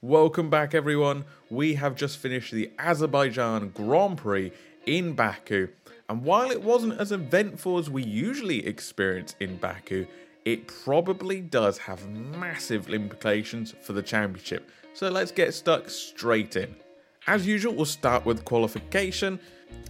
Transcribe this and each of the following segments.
Welcome back, everyone. We have just finished the Azerbaijan Grand Prix in Baku, and while it wasn't as eventful as we usually experience in Baku, it probably does have massive implications for the championship. So let's get stuck straight in. As usual, we'll start with qualification.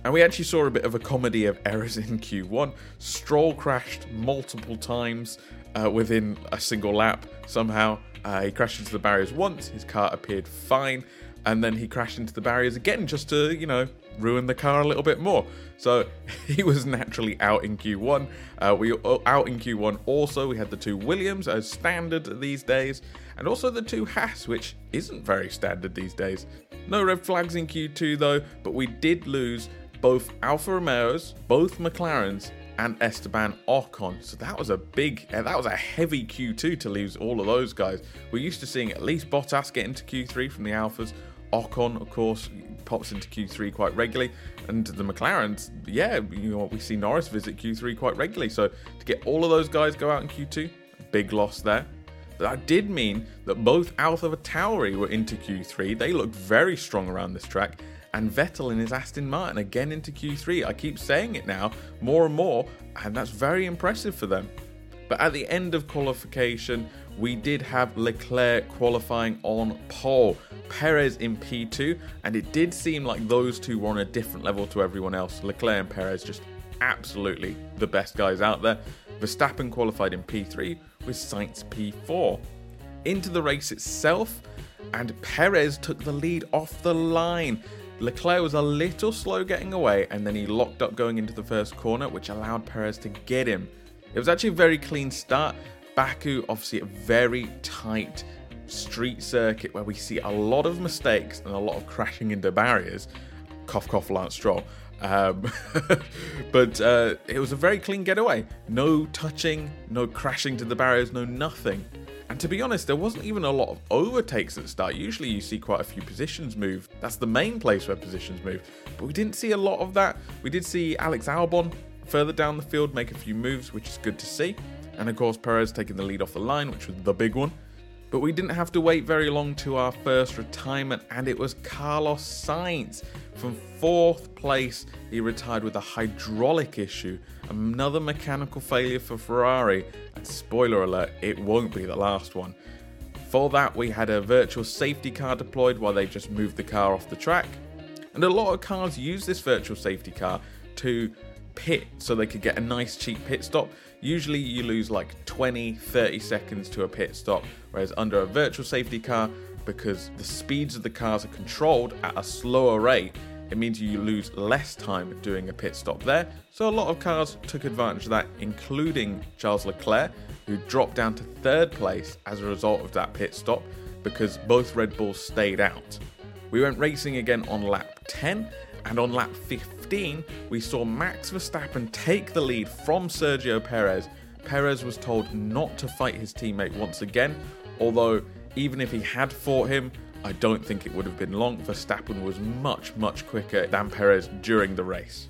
And we actually saw a bit of a comedy of errors in Q1. Stroll crashed multiple times uh, within a single lap somehow. Uh, he crashed into the barriers once, his car appeared fine, and then he crashed into the barriers again just to, you know, ruin the car a little bit more. So he was naturally out in Q1. Uh, we uh, out in Q1 also. We had the two Williams as standard these days, and also the two Haas, which isn't very standard these days. No red flags in Q2 though, but we did lose both Alfa Romeos, both McLarens, and Esteban Ocon. So that was a big, that was a heavy Q2 to lose all of those guys. We're used to seeing at least Bottas get into Q3 from the Alfas. Ocon, of course, pops into Q3 quite regularly, and the McLarens, yeah, you know, we see Norris visit Q3 quite regularly. So to get all of those guys go out in Q2, big loss there. But That did mean that both Alpha Tauri were into Q3. They looked very strong around this track, and Vettel in his Aston Martin again into Q3. I keep saying it now more and more, and that's very impressive for them. But at the end of qualification, we did have Leclerc qualifying on pole, Perez in P2, and it did seem like those two were on a different level to everyone else. Leclerc and Perez just absolutely the best guys out there. Verstappen qualified in P3 with Sainz P4. Into the race itself, and Perez took the lead off the line. Leclerc was a little slow getting away, and then he locked up going into the first corner, which allowed Perez to get him. It was actually a very clean start. Baku, obviously, a very tight street circuit where we see a lot of mistakes and a lot of crashing into barriers. Cough, cough, Lance Stroll. Um, but uh, it was a very clean getaway. No touching, no crashing to the barriers, no nothing. And to be honest, there wasn't even a lot of overtakes at the start. Usually you see quite a few positions move. That's the main place where positions move. But we didn't see a lot of that. We did see Alex Albon further down the field make a few moves, which is good to see. And of course, Perez taking the lead off the line, which was the big one. But we didn't have to wait very long to our first retirement, and it was Carlos Sainz. From fourth place, he retired with a hydraulic issue, another mechanical failure for Ferrari, and spoiler alert, it won't be the last one. For that, we had a virtual safety car deployed while they just moved the car off the track. And a lot of cars use this virtual safety car to pit so they could get a nice cheap pit stop. Usually you lose like 20, 30 seconds to a pit stop, whereas under a virtual safety car, because the speeds of the cars are controlled at a slower rate, it means you lose less time doing a pit stop there. So a lot of cars took advantage of that, including Charles Leclerc, who dropped down to third place as a result of that pit stop because both Red Bulls stayed out. We went racing again on lap 10, and on lap 15, we saw Max Verstappen take the lead from Sergio Perez. Perez was told not to fight his teammate once again, although, even if he had fought him, I don't think it would have been long. Verstappen was much, much quicker than Perez during the race.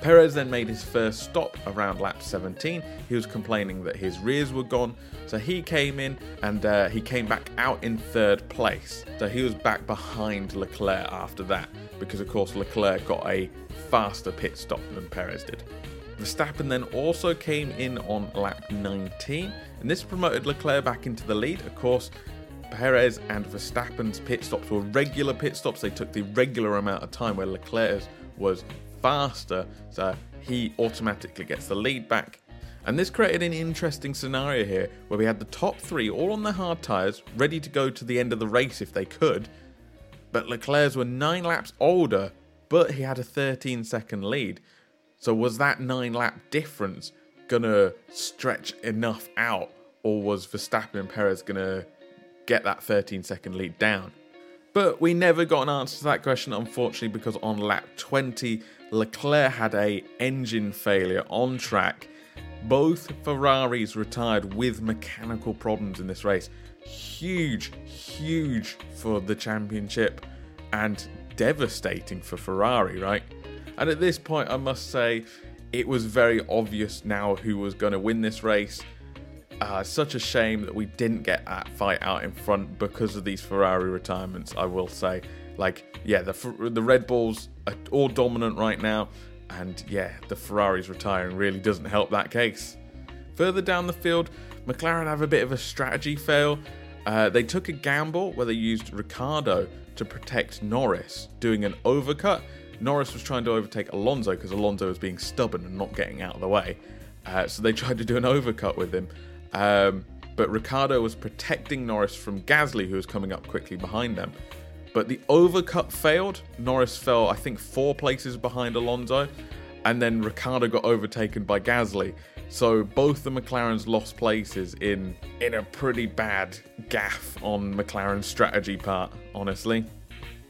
Perez then made his first stop around lap 17. He was complaining that his rears were gone, so he came in and uh, he came back out in third place. So he was back behind Leclerc after that, because of course Leclerc got a faster pit stop than Perez did. Verstappen then also came in on lap 19, and this promoted Leclerc back into the lead. Of course, Perez and Verstappen's pit stops were regular pit stops. They took the regular amount of time, where Leclerc's was faster, so he automatically gets the lead back. And this created an interesting scenario here where we had the top three all on the hard tyres, ready to go to the end of the race if they could. But Leclerc's were nine laps older, but he had a 13 second lead. So was that nine lap difference gonna stretch enough out, or was Verstappen and Perez gonna get that 13 second lead down? But we never got an answer to that question, unfortunately, because on lap 20, Leclerc had a engine failure on track. Both Ferraris retired with mechanical problems in this race. Huge, huge for the championship and devastating for Ferrari, right? And at this point, I must say, it was very obvious now who was going to win this race. Uh, such a shame that we didn't get that fight out in front because of these Ferrari retirements, I will say. Like, yeah, the, the Red Bulls are all dominant right now, and yeah, the Ferraris retiring really doesn't help that case. Further down the field, McLaren have a bit of a strategy fail. Uh, they took a gamble where they used Ricciardo to protect Norris, doing an overcut. Norris was trying to overtake Alonso because Alonso was being stubborn and not getting out of the way. Uh, so they tried to do an overcut with him. Um, but Ricciardo was protecting Norris from Gasly, who was coming up quickly behind them. But the overcut failed. Norris fell, I think, four places behind Alonso. And then Ricciardo got overtaken by Gasly. So both the McLarens lost places in in a pretty bad gaffe on McLaren's strategy part, honestly.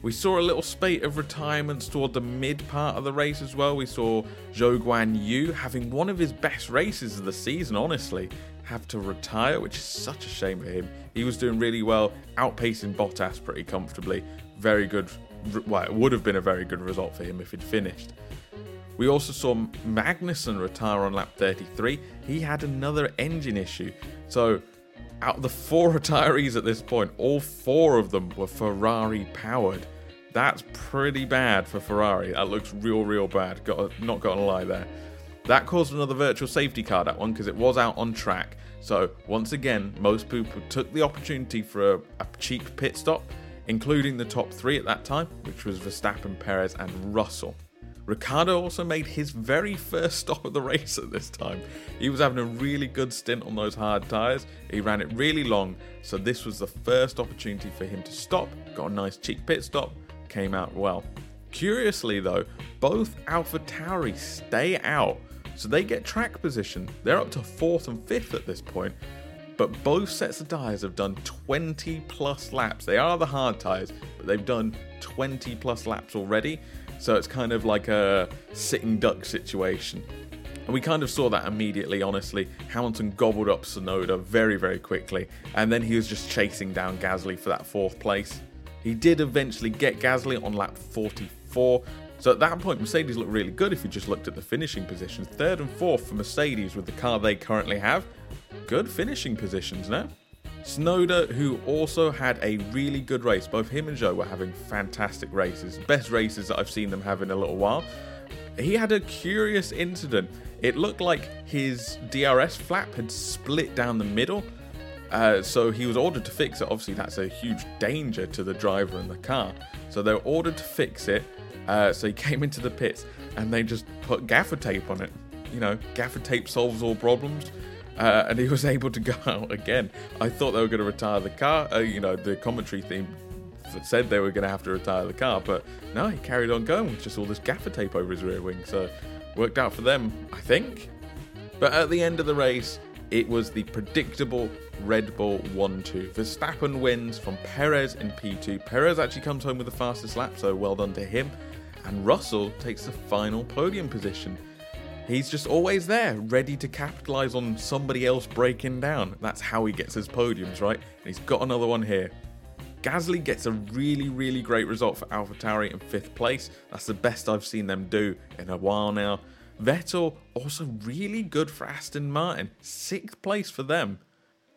We saw a little spate of retirements toward the mid part of the race as well. We saw Zhou Guanyu having one of his best races of the season, honestly, have to retire, which is such a shame for him. He was doing really well, outpacing Bottas pretty comfortably. Very good, well, it would have been a very good result for him if he'd finished. We also saw Magnussen retire on lap 33. He had another engine issue. So, out of the four retirees at this point, all four of them were Ferrari powered. That's pretty bad for Ferrari. That looks real, real bad. Got not gonna lie there. That caused another virtual safety car, that one, because it was out on track. So, once again, most people took the opportunity for a, a, cheap pit stop, including the top three at that time, which was Verstappen, Perez, and Russell. Ricciardo also made his very first stop of the race at this time. He was having a really good stint on those hard tyres. He ran it really long, so this was the first opportunity for him to stop. Got a nice cheap pit stop, came out well. Curiously, though, both Alpha Tauri stay out so they get track position. They're up to fourth and fifth at this point, but both sets of tyres have done 20 plus laps. They are the hard tyres, but they've done 20 plus laps already. So it's kind of like a sitting duck situation. And we kind of saw that immediately, honestly. Hamilton gobbled up Tsunoda very, very quickly, and then he was just chasing down Gasly for that fourth place. He did eventually get Gasly on lap 44, so at that point, Mercedes looked really good if you just looked at the finishing positions. Third and fourth for Mercedes with the car they currently have. Good finishing positions now. Tsunoda, who also had a really good race, both him and Zhou were having fantastic races, best races that I've seen them have in a little while. He had a curious incident. It looked like his DRS flap had split down the middle, uh, so he was ordered to fix it. Obviously, that's a huge danger to the driver and the car. So they were ordered to fix it. Uh, so he came into the pits and they just put gaffer tape on it. You know, gaffer tape solves all problems. Uh, and he was able to go out again. I thought they were going to retire the car. Uh, you know, the commentary theme said they were going to have to retire the car, but no, he carried on going with just all this gaffer tape over his rear wing. So worked out for them, I think. But at the end of the race, it was the predictable Red Bull 1 2. Verstappen wins from Perez in P2. Perez actually comes home with the fastest lap, so well done to him and Russell takes the final podium position. He's just always there, ready to capitalize on somebody else breaking down. That's how he gets his podiums, right? And he's got another one here. Gasly gets a really, really great result for AlphaTauri in fifth place. That's the best I've seen them do in a while now. Vettel also really good for Aston Martin, sixth place for them.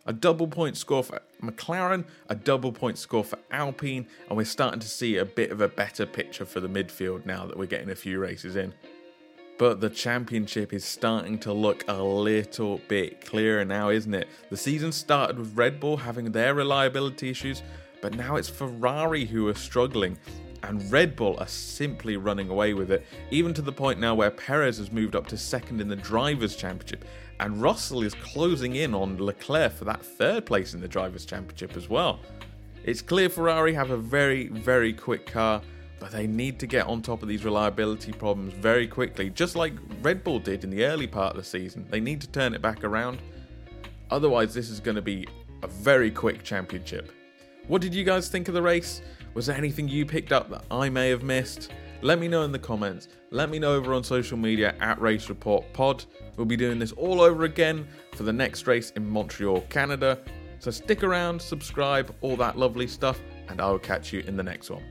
A double point score for McLaren, a double point score for Alpine, and we're starting to see a bit of a better picture for the midfield now that we're getting a few races in. But the championship is starting to look a little bit clearer now, isn't it? The season started with Red Bull having their reliability issues, but now it's Ferrari who are struggling, and Red Bull are simply running away with it, even to the point now where Perez has moved up to second in the Drivers' Championship and Russell is closing in on Leclerc for that third place in the Drivers' Championship as well. It's clear Ferrari have a very, very quick car, but they need to get on top of these reliability problems very quickly, just like Red Bull did in the early part of the season. They need to turn it back around. Otherwise, this is going to be a very quick championship. What did you guys think of the race? Was there anything you picked up that I may have missed? Let me know in the comments. Let me know over on social media at Race Report Pod. We'll be doing this all over again for the next race in Montreal, Canada. So stick around, subscribe, all that lovely stuff, and I will catch you in the next one.